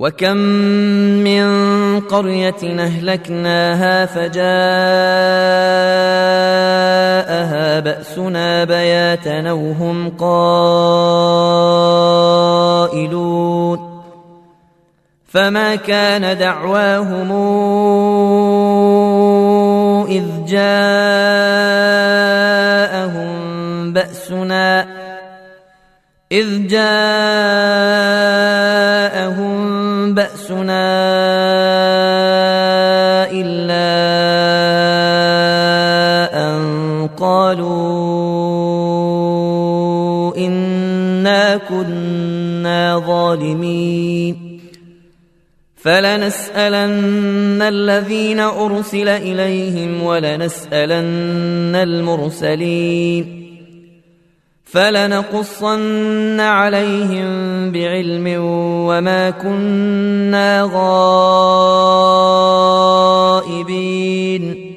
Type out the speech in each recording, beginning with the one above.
وكم من قريه اهلكناها فجاءها باسنا بياتا وهم قائلون فما كان دعواهم اذ جاءهم باسنا اذ جاءهم بأسنا إلا أن قالوا إنا كنا ظالمين. فلنسألن الذين أرسل إليهم ولنسألن المرسلين. فلنقصن عليهم بعلم وما كنا غائبين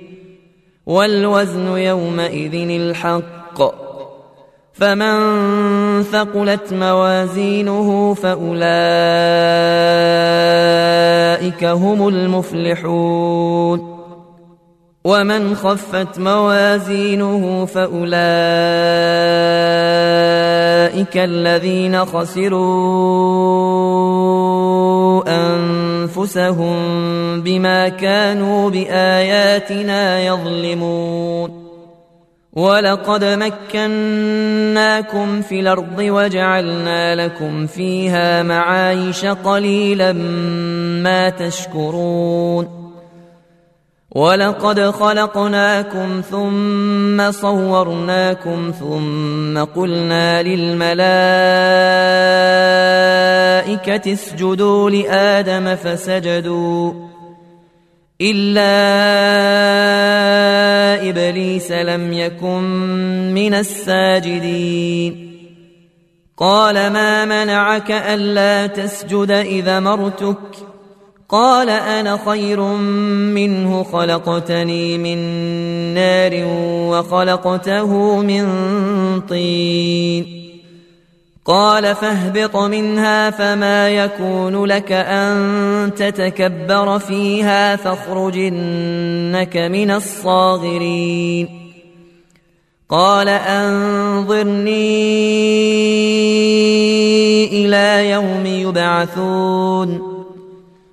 والوزن يومئذ الحق فمن ثقلت موازينه فاولئك هم المفلحون ومن خفت موازينه فاولئك الذين خسروا أنفسهم بما كانوا بآياتنا يظلمون. ولقد مكناكم في الأرض وجعلنا لكم فيها معايش قليلا ما تشكرون. ولقد خلقناكم ثم صورناكم ثم قلنا للملائكة اسجدوا لآدم فسجدوا إلا إبليس لم يكن من الساجدين قال ما منعك ألا تسجد إذا مرتك ؟ قال أنا خير منه خلقتني من نار وخلقته من طين. قال فاهبط منها فما يكون لك أن تتكبر فيها فاخرجنك من الصاغرين. قال أنظرني إلى يوم يبعثون.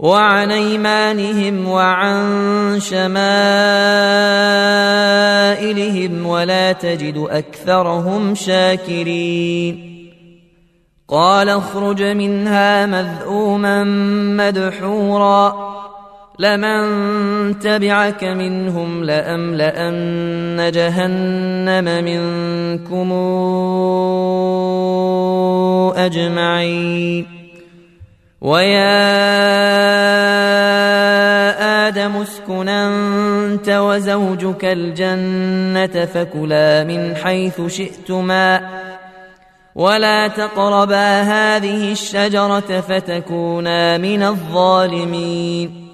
وعن أيمانهم وعن شمائلهم ولا تجد أكثرهم شاكرين. قال اخرج منها مذءوما مدحورا. لمن تبعك منهم لأملأن جهنم منكم أجمعين. ويا آدم اسكن أنت وزوجك الجنة فكلا من حيث شئتما ولا تقربا هذه الشجرة فتكونا من الظالمين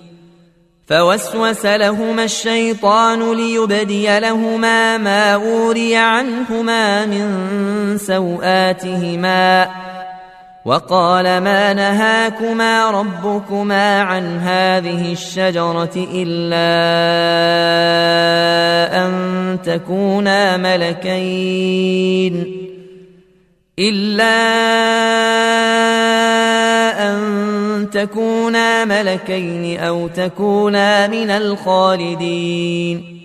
فوسوس لهما الشيطان ليبدي لهما ما أوري عنهما من سوآتهما وقال ما نهاكما ربكما عن هذه الشجرة إلا أن تكونا ملكين إلا أن تكونا ملكين أو تكونا من الخالدين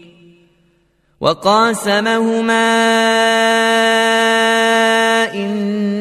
وقاسمهما إني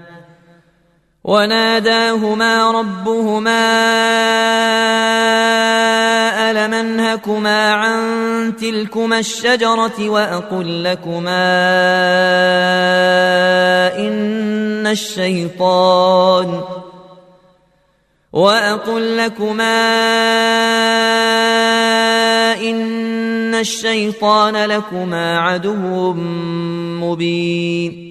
وناداهما ربهما ألم أنهكما عن تلكما الشجرة وأقل لكما إن الشيطان وأقل لكما إن الشيطان لكما عدو مبين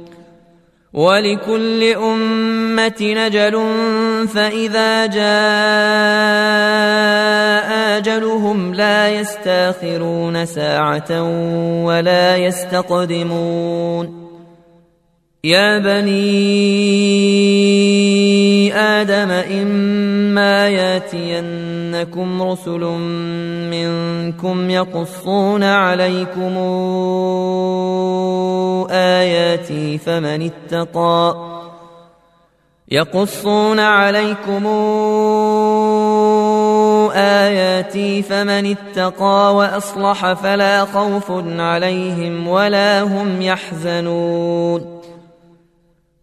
ولكل أمة نجل فإذا جاء أجلهم لا يستأخرون ساعة ولا يستقدمون. يا بني آدم إما ياتينكم رسل منكم يقصون عليكم آياتي فمن اتقى يقصون عليكم آياتي فمن اتقى وأصلح فلا خوف عليهم ولا هم يحزنون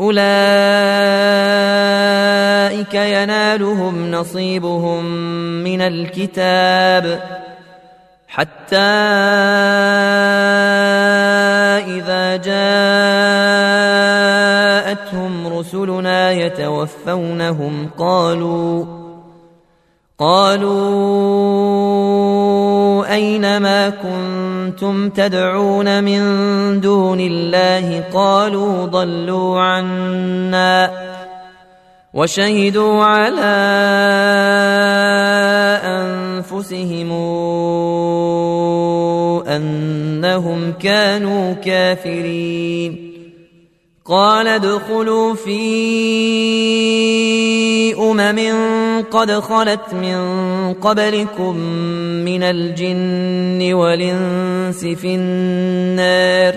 أولئك ينالهم نصيبهم من الكتاب حتى إذا جاءتهم رسلنا يتوفونهم قالوا قالوا أين ما كنتم تدعون من دون الله قالوا ضلوا عنا وشهدوا على أنفسهم أنهم كانوا كافرين قال ادخلوا في أمم قد خلت من قبلكم من الجن والإنس في النار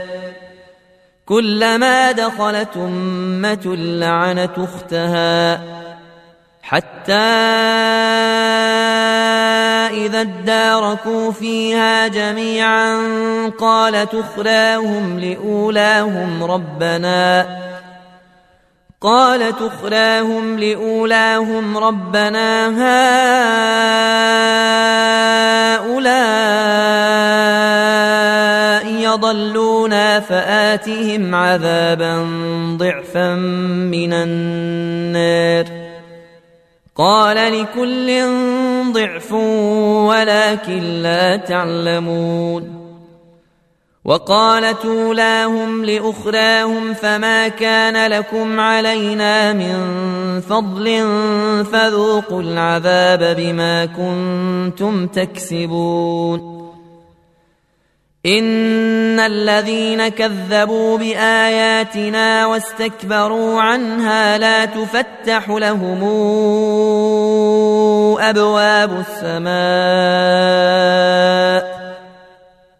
كلما دخلت أمة لعنت أختها حتى إذا اداركوا فيها جميعا قال تخراهم لأولاهم ربنا قال تخراهم لأولاهم ربنا هؤلاء يضلونا فآتهم عذابا ضعفا من النار. قال لكل ضعف ولكن لا تعلمون. وقالت أولاهم لأخراهم فما كان لكم علينا من فضل فذوقوا العذاب بما كنتم تكسبون. إن الذين كذبوا بآياتنا واستكبروا عنها لا تفتح لهم أبواب السماء.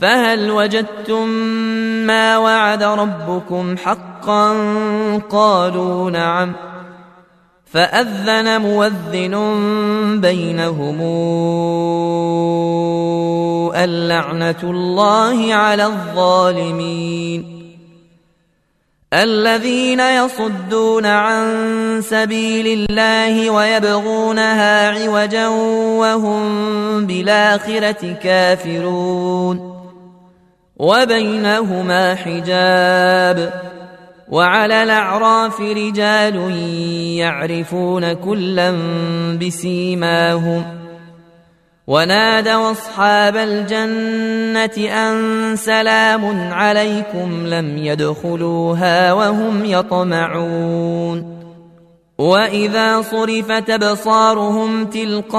فهل وجدتم ما وعد ربكم حقا قالوا نعم فأذن موذن بينهم اللعنة الله على الظالمين الذين يصدون عن سبيل الله ويبغونها عوجا وهم بالآخرة كافرون وبينهما حجاب وعلى الأعراف رجال يعرفون كلا بسيماهم ونادوا أصحاب الجنة أن سلام عليكم لم يدخلوها وهم يطمعون وإذا صرفت أبصارهم تلقاء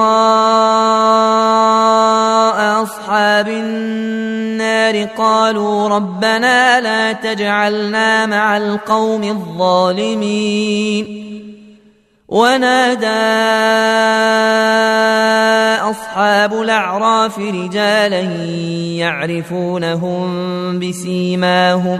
أصحاب النار قالوا ربنا لا تجعلنا مع القوم الظالمين ونادى أصحاب الأعراف رجالا يعرفونهم بسيماهم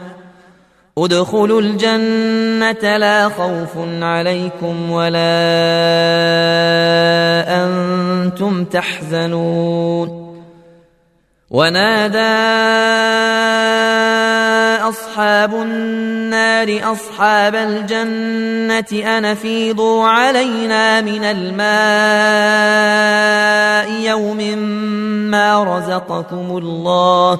ادخلوا الجنة لا خوف عليكم ولا أنتم تحزنون. ونادى أصحاب النار أصحاب الجنة أن فيضوا علينا من الماء يوم ما رزقكم الله.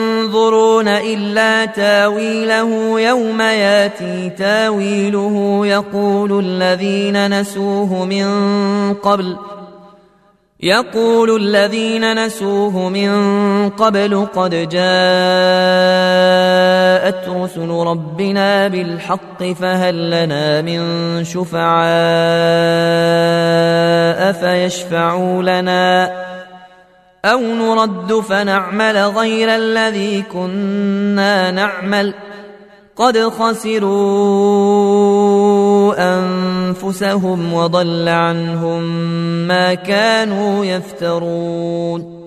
إلا تاويله يوم ياتي تاويله يقول الذين نسوه من قبل يقول الذين نسوه من قبل قد جاءت رسل ربنا بالحق فهل لنا من شفعاء فيشفعوا لنا أو نرد فنعمل غير الذي كنا نعمل. قد خسروا أنفسهم وضل عنهم ما كانوا يفترون.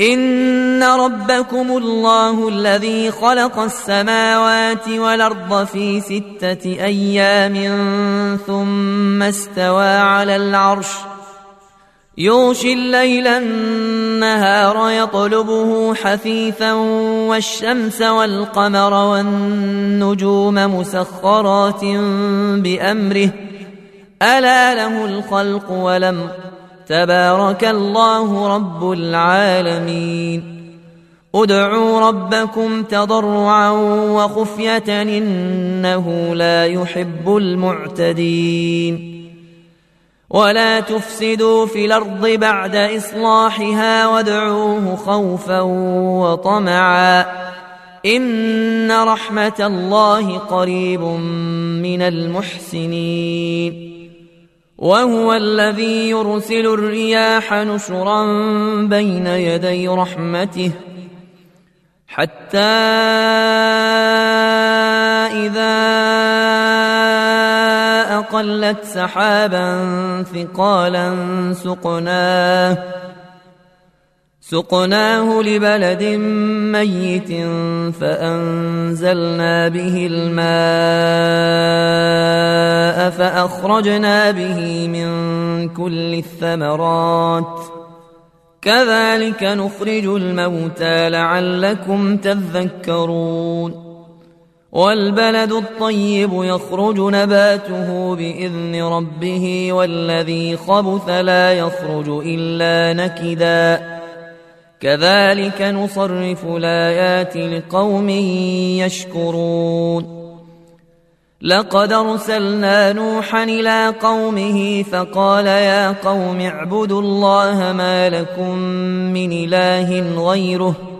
إن ربكم الله الذي خلق السماوات والأرض في ستة أيام ثم استوى على العرش. يغشي الليل النهار يطلبه حثيثا والشمس والقمر والنجوم مسخرات بأمره. ألا له الخلق ولم تبارك الله رب العالمين. ادعوا ربكم تضرعا وخفية إنه لا يحب المعتدين. ولا تفسدوا في الأرض بعد إصلاحها وادعوه خوفا وطمعا إن رحمة الله قريب من المحسنين وهو الذي يرسل الرياح نشرا بين يدي رحمته حتى إذا أقلت سحابا ثقالا سقناه سقناه لبلد ميت فأنزلنا به الماء فأخرجنا به من كل الثمرات. كذلك نخرج الموتى لعلكم تذكرون. والبلد الطيب يخرج نباته بإذن ربه والذي خبث لا يخرج إلا نكدا. كذلك نصرف الآيات لقوم يشكرون. لقد أرسلنا نوحا إلى قومه فقال يا قوم اعبدوا الله ما لكم من إله غيره.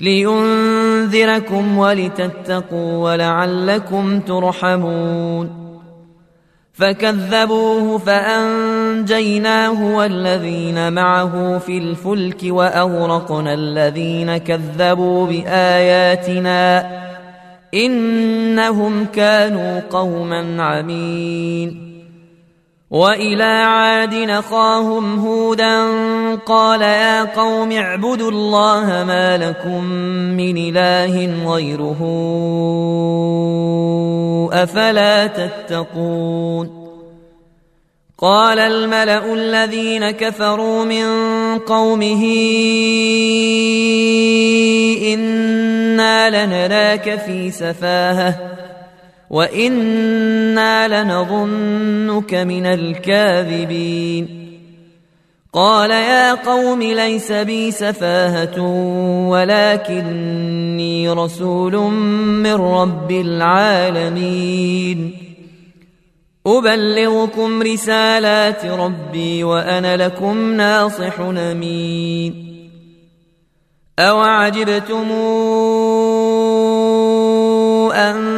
لينذركم ولتتقوا ولعلكم ترحمون. فكذبوه فأنجيناه والذين معه في الفلك وأغرقنا الذين كذبوا بآياتنا إنهم كانوا قوما عمين. وإلى عاد نخاهم هودا قال يا قوم اعبدوا الله ما لكم من إله غيره أفلا تتقون قال الملأ الذين كفروا من قومه إنا لنراك في سفاهة وأنا لنظنك من الكاذبين. قال يا قوم ليس بي سفاهه ولكني رسول من رب العالمين. ابلغكم رسالات ربي وأنا لكم ناصح امين. اوعجبتم أن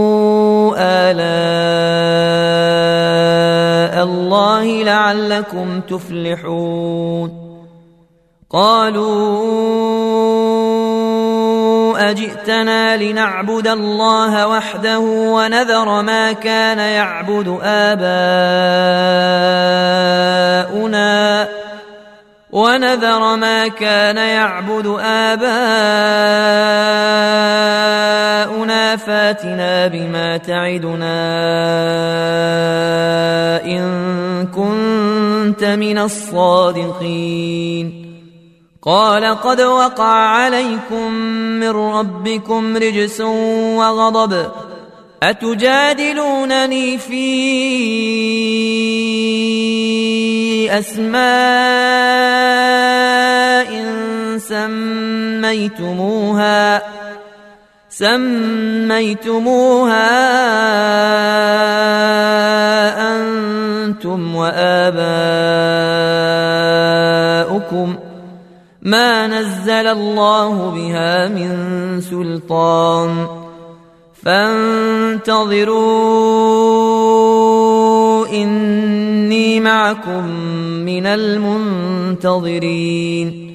آلاء الله لعلكم تفلحون. قالوا أجئتنا لنعبد الله وحده ونذر ما كان يعبد آباؤنا ونذر ما كان يعبد آباؤنا فاتنا بما تعدنا إن كنت من الصادقين. قال قد وقع عليكم من ربكم رجس وغضب أتجادلونني في أسماء سميتموها سميتموها أنتم وآباؤكم. ما نزل الله بها من سلطان. فانتظروا إني معكم من المنتظرين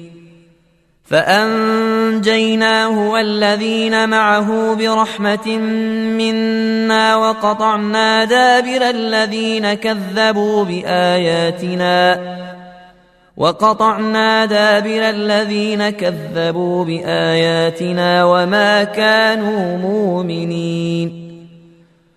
فأنجيناه والذين معه برحمة منا وقطعنا دابر الذين كذبوا بآياتنا وقطعنا دابر الذين كذبوا بآياتنا وما كانوا مؤمنين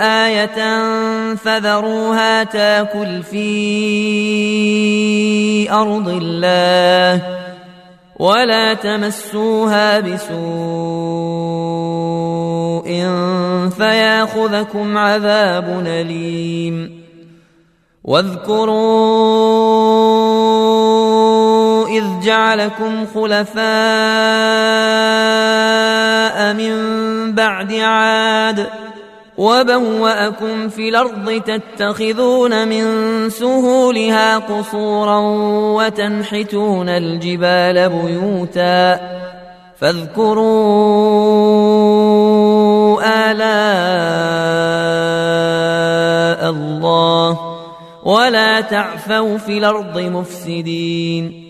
آية فذروها تاكل في أرض الله ولا تمسوها بسوء فياخذكم عذاب أليم. واذكروا إذ جعلكم خلفاء من بعد عاد وبوأكم في الأرض تتخذون من سهولها قصورا وتنحتون الجبال بيوتا فاذكروا آلاء الله ولا تعثوا في الأرض مفسدين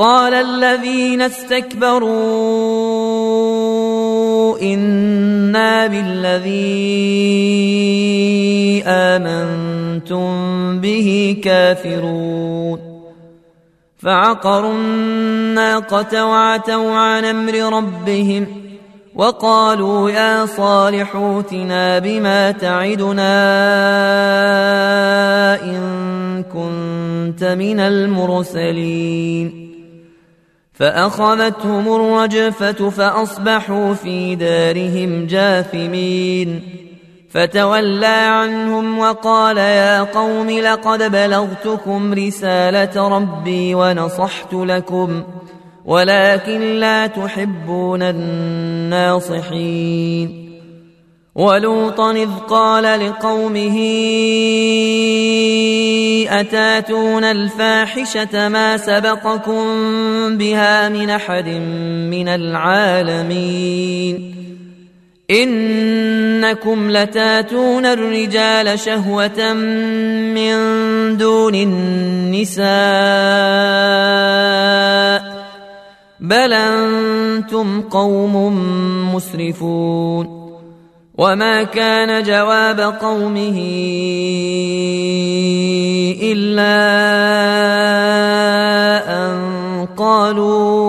قال الذين استكبروا إنا بالذي آمنتم به كافرون. فعقروا الناقة وعتوا عن أمر ربهم وقالوا يا صالح اوتنا بما تعدنا إن كنت من المرسلين. فأخذتهم الرجفة فأصبحوا في دارهم جاثمين. فتولى عنهم وقال يا قوم لقد بلغتكم رسالة ربي ونصحت لكم ولكن لا تحبون الناصحين. ولوطا إذ قال لقومه أتاتون الفاحشة ما سبقكم بها من أحد من العالمين إنكم لتاتون الرجال شهوة من دون النساء بل أنتم قوم مسرفون وما كان جواب قومه الا ان قالوا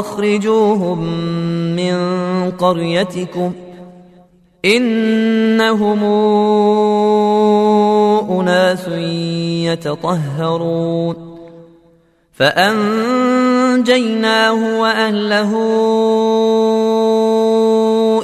اخرجوهم من قريتكم انهم اناس يتطهرون فانجيناه واهله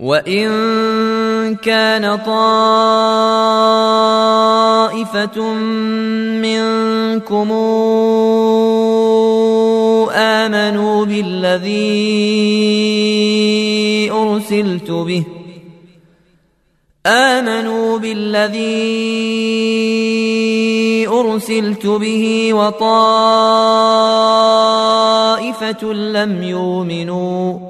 وان كان طائفه منكم امنوا بالذي ارسلت به امنوا بالذي ارسلت به وطائفه لم يؤمنوا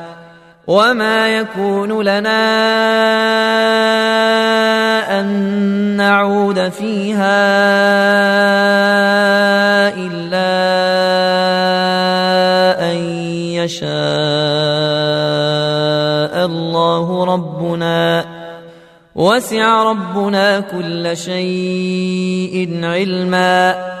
وما يكون لنا ان نعود فيها الا ان يشاء الله ربنا وسع ربنا كل شيء علما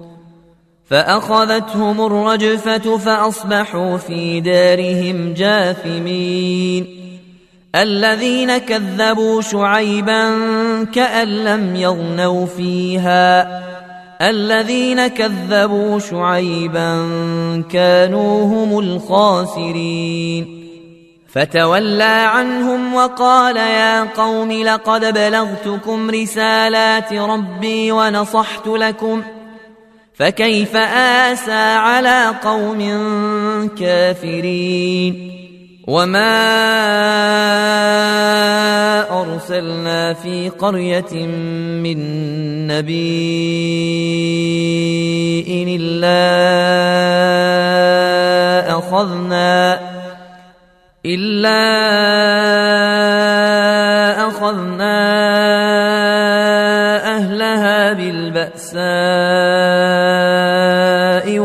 فأخذتهم الرجفة فأصبحوا في دارهم جاثمين. الذين كذبوا شعيبا كأن لم يغنوا فيها. الذين كذبوا شعيبا كانوا هم الخاسرين. فتولى عنهم وقال يا قوم لقد بلغتكم رسالات ربي ونصحت لكم ۖ فكيف آسى على قوم كافرين؟ وما أرسلنا في قرية من نبي إلا أخذنا إلا أخذنا أهلها بالبأساء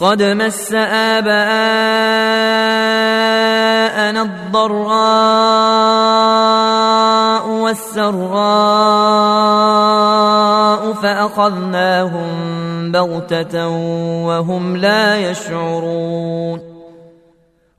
قد مس آباءنا الضراء والسراء فأخذناهم بغتة وهم لا يشعرون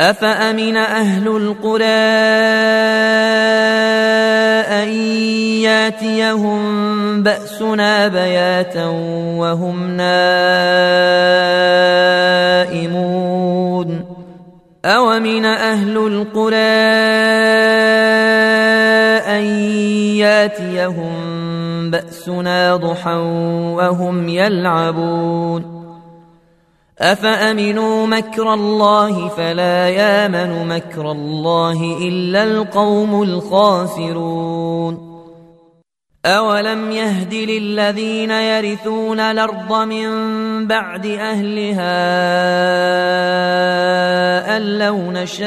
أفأمن أهل القرى أن ياتيهم بأسنا بياتا وهم نائمون أومن أهل القرى أن ياتيهم بأسنا ضحى وهم يلعبون أفأمنوا مكر الله فلا يامن مكر الله إلا القوم الخاسرون أولم يهد للذين يرثون الأرض من بعد أهلها أن لو نشاء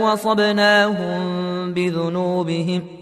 وصبناهم بذنوبهم ۖ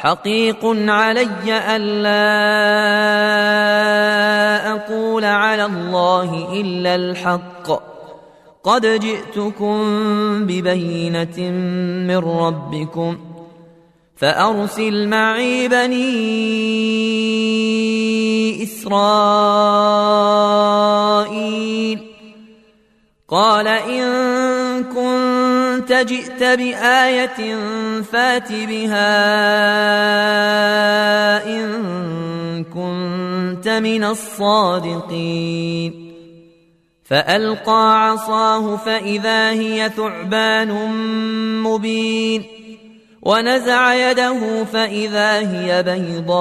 حقيق علي ألا أقول على الله إلا الحق. قد جئتكم ببينة من ربكم فأرسل معي بني إسرائيل. قال إن كنت جئت بآية فات بها إن كنت من الصادقين. فألقى عصاه فإذا هي ثعبان مبين. ونزع يده فإذا هي بيضاء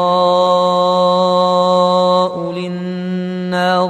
للناظرين.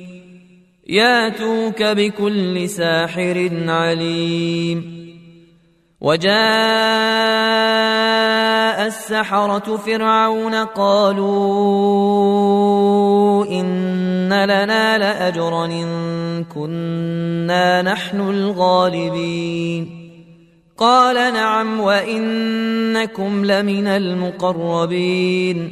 ياتوك بكل ساحر عليم. وجاء السحرة فرعون قالوا إن لنا لأجرا إن كنا نحن الغالبين. قال نعم وإنكم لمن المقربين.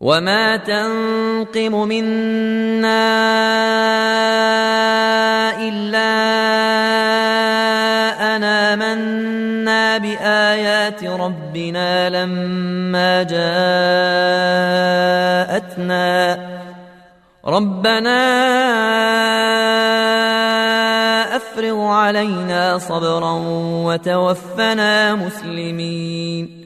وما تنقم منا إلا أنا منا بآيات ربنا لما جاءتنا ربنا افرغ علينا صبرا وتوفنا مسلمين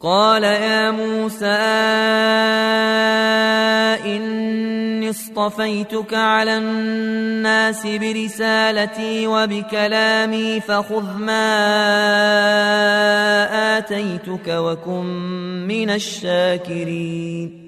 قال يا موسى إني اصطفيتك على الناس برسالتي وبكلامي فخذ ما آتيتك وكن من الشاكرين.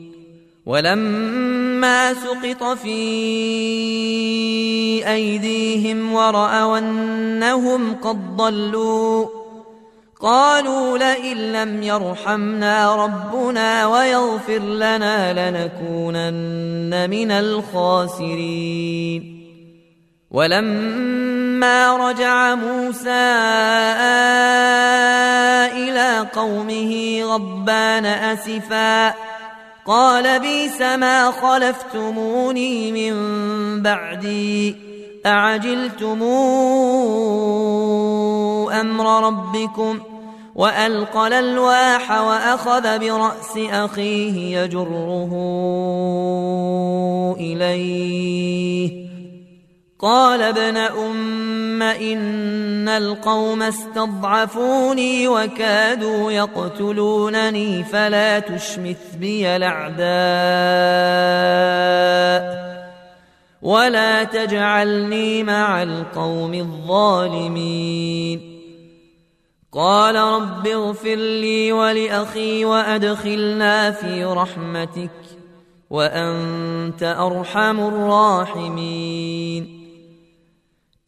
ولما سقط في أيديهم ورأوا أنهم قد ضلوا قالوا لئن لم يرحمنا ربنا ويغفر لنا لنكونن من الخاسرين. ولما رجع موسى إلى قومه غضبان آسفا قال بيس ما خلفتموني من بعدي أعجلتم أمر ربكم وألقى الألواح وأخذ برأس أخيه يجره إليه قال ابن أم إن القوم استضعفوني وكادوا يقتلونني فلا تشمث بي الأعداء ولا تجعلني مع القوم الظالمين. قال رب اغفر لي ولأخي وأدخلنا في رحمتك وأنت أرحم الراحمين.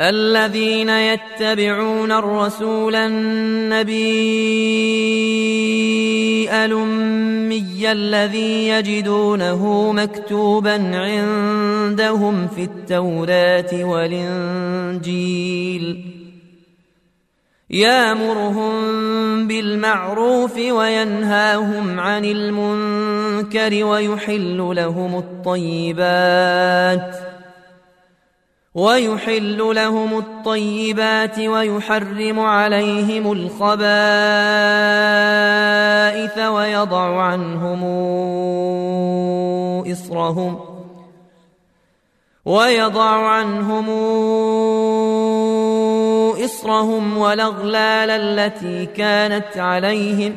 الذين يتبعون الرسول النبي الأمي الذي يجدونه مكتوبا عندهم في التوراة والإنجيل. يامرهم بالمعروف وينهاهم عن المنكر ويحل لهم الطيبات. ويحل لهم الطيبات ويحرم عليهم الخبائث ويضع عنهم إصرهم ويضع عنهم إصرهم والأغلال التي كانت عليهم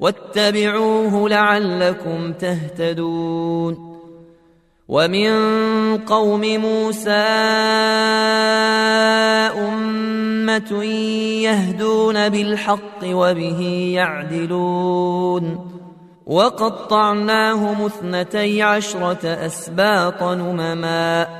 واتبعوه لعلكم تهتدون. ومن قوم موسى أمة يهدون بالحق وبه يعدلون. وقطعناهم اثنتي عشرة أسباط نمما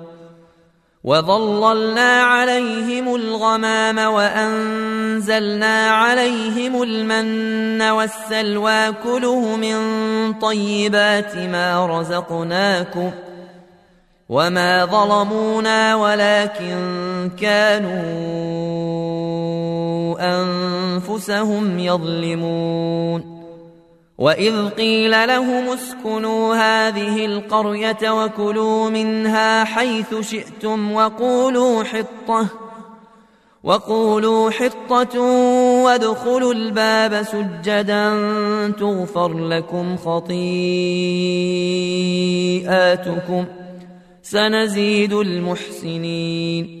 وظللنا عليهم الغمام وأنزلنا عليهم المن والسلوى كله من طيبات ما رزقناكم وما ظلمونا ولكن كانوا أنفسهم يظلمون وإذ قيل لهم اسكنوا هذه القرية وكلوا منها حيث شئتم وقولوا حطة وقولوا حطة وادخلوا الباب سجدا تغفر لكم خطيئاتكم سنزيد المحسنين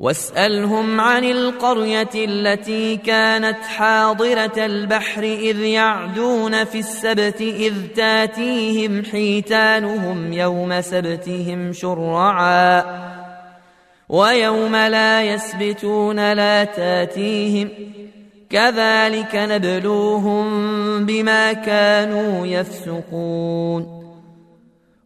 واسألهم عن القرية التي كانت حاضرة البحر إذ يعدون في السبت إذ تاتيهم حيتانهم يوم سبتهم شرعا ويوم لا يسبتون لا تاتيهم كذلك نبلوهم بما كانوا يفسقون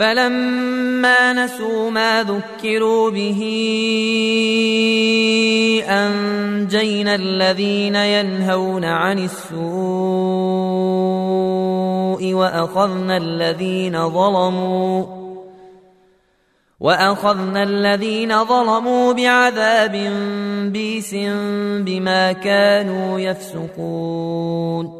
فلما نسوا ما ذكروا به أنجينا الذين ينهون عن السوء وأخذنا الذين ظلموا وأخذنا الذين ظلموا بعذاب بيس بما كانوا يفسقون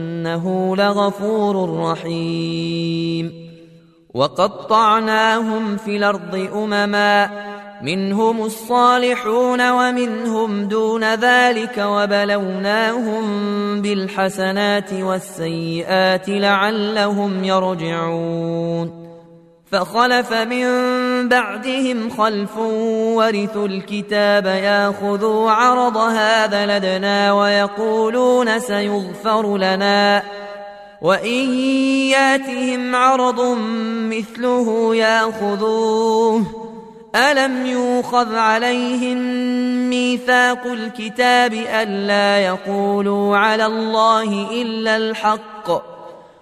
وإنه لغفور رحيم. وقطعناهم في الأرض أمما منهم الصالحون ومنهم دون ذلك وبلوناهم بالحسنات والسيئات لعلهم يرجعون. فخلف من بعدهم خلف ورثوا الكتاب ياخذوا عرض هذا لدنا ويقولون سيغفر لنا. وإن ياتهم عرض مثله ياخذوه. ألم يوخذ عليهم ميثاق الكتاب ألا يقولوا على الله إلا الحق؟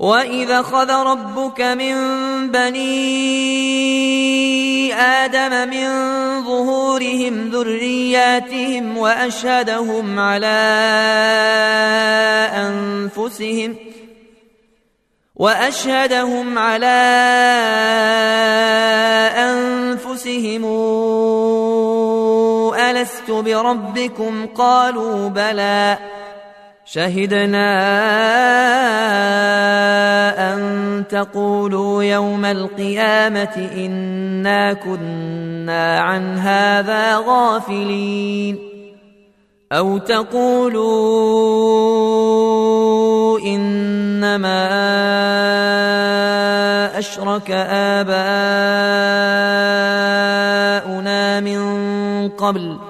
وإذا خذ ربك من بني آدم من ظهورهم ذرياتهم وأشهدهم على أنفسهم وأشهدهم على أنفسهم ألست بربكم قالوا بلى شهدنا أن تقولوا يوم القيامة إنا كنا عن هذا غافلين. أو تقولوا إنما أشرك آباؤنا من قبل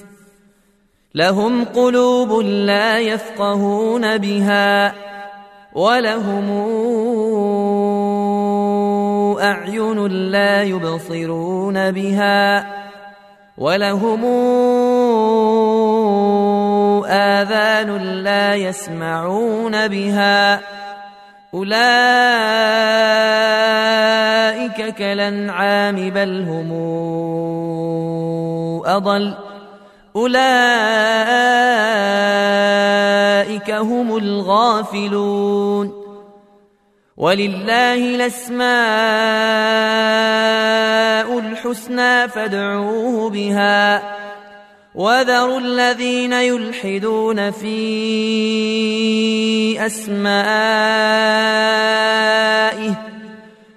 لهم قلوب لا يفقهون بها ولهم أعين لا يبصرون بها ولهم آذان لا يسمعون بها أولئك كالأنعام بل هم أضل أولئك هم الغافلون. ولله الأسماء الحسنى فادعوه بها. وذروا الذين يلحدون في أسمائه.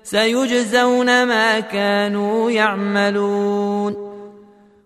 سيجزون ما كانوا يعملون.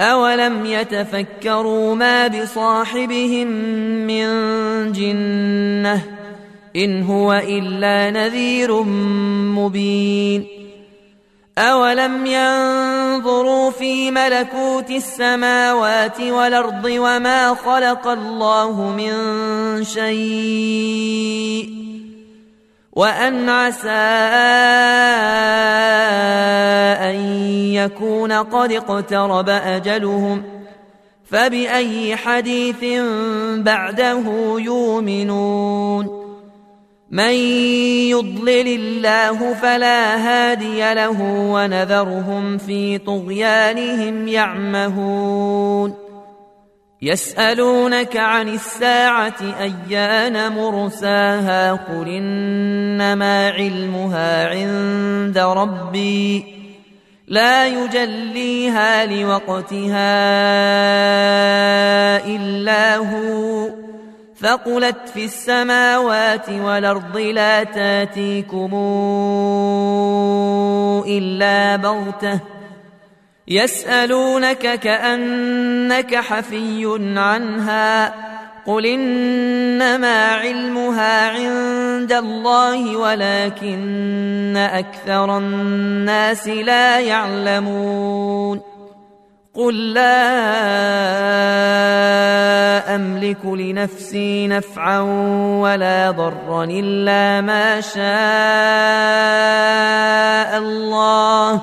اولم يتفكروا ما بصاحبهم من جنه ان هو الا نذير مبين أولم ينظروا في ملكوت السماوات والأرض وما خلق الله من شيء وأن عسى أن يكون قد اقترب أجلهم فبأي حديث بعده يؤمنون من يضلل الله فلا هادي له ونذرهم في طغيانهم يعمهون يسألونك عن الساعة أيان مرساها قل إنما علمها عند ربي لا يجليها لوقتها إلا هو ثقلت في السماوات والأرض لا تاتيكم إلا بغتة يسألونك كأنك حفي عنها قل إنما علمها عند الله ولكن أكثر الناس لا يعلمون قل لا أملك لنفسي نفعا ولا ضرا إلا ما شاء الله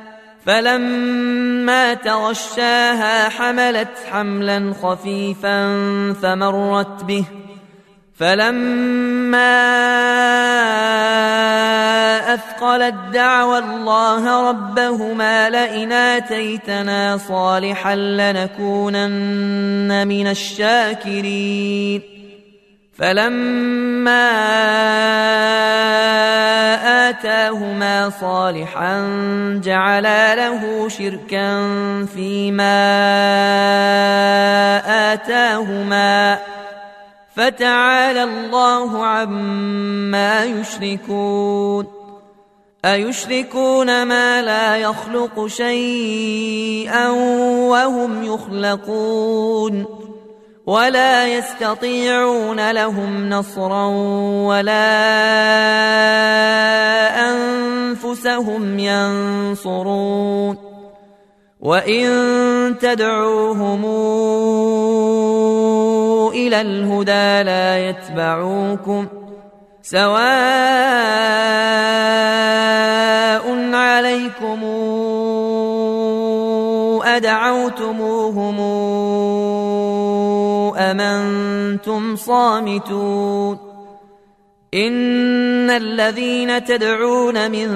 فلما تغشاها حملت حملا خفيفا فمرت به. فلما أثقلت دعوى الله ربهما لئن آتيتنا صالحا لنكونن من الشاكرين. فلما آتاهما صالحا جعلا له شركا فيما آتاهما فتعالى الله عما يشركون ايشركون ما لا يخلق شيئا وهم يخلقون ولا يستطيعون لهم نصرا ولا أنفسهم ينصرون. وإن تدعوهم إلى الهدى لا يتبعوكم سواء عليكم أدعوتموهم أمنتم صامتون إن الذين تدعون من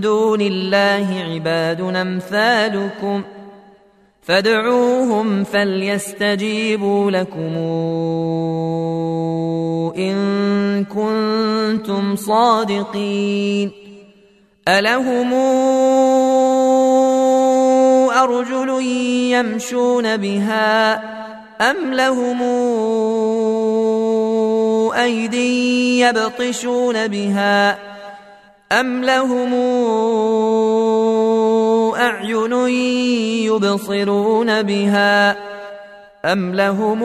دون الله عباد أمثالكم ۖ فادعوهم فليستجيبوا لكم إن كنتم صادقين ألهم أرجل يمشون بها ام لهم ايدي يبطشون بها ام لهم أعين يبصرون بها أم لهم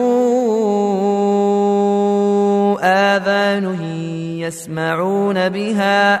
آذان يسمعون بها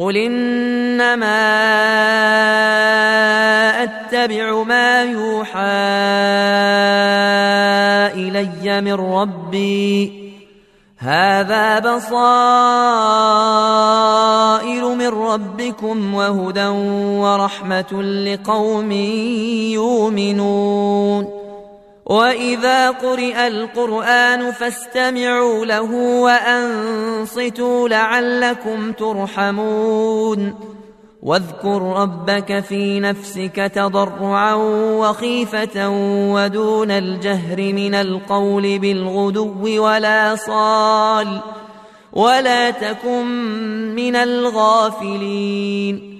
قل انما اتبع ما يوحى الي من ربي هذا بصائر من ربكم وهدى ورحمه لقوم يؤمنون واذا قرئ القران فاستمعوا له وانصتوا لعلكم ترحمون واذكر ربك في نفسك تضرعا وخيفه ودون الجهر من القول بالغدو ولا صال ولا تكن من الغافلين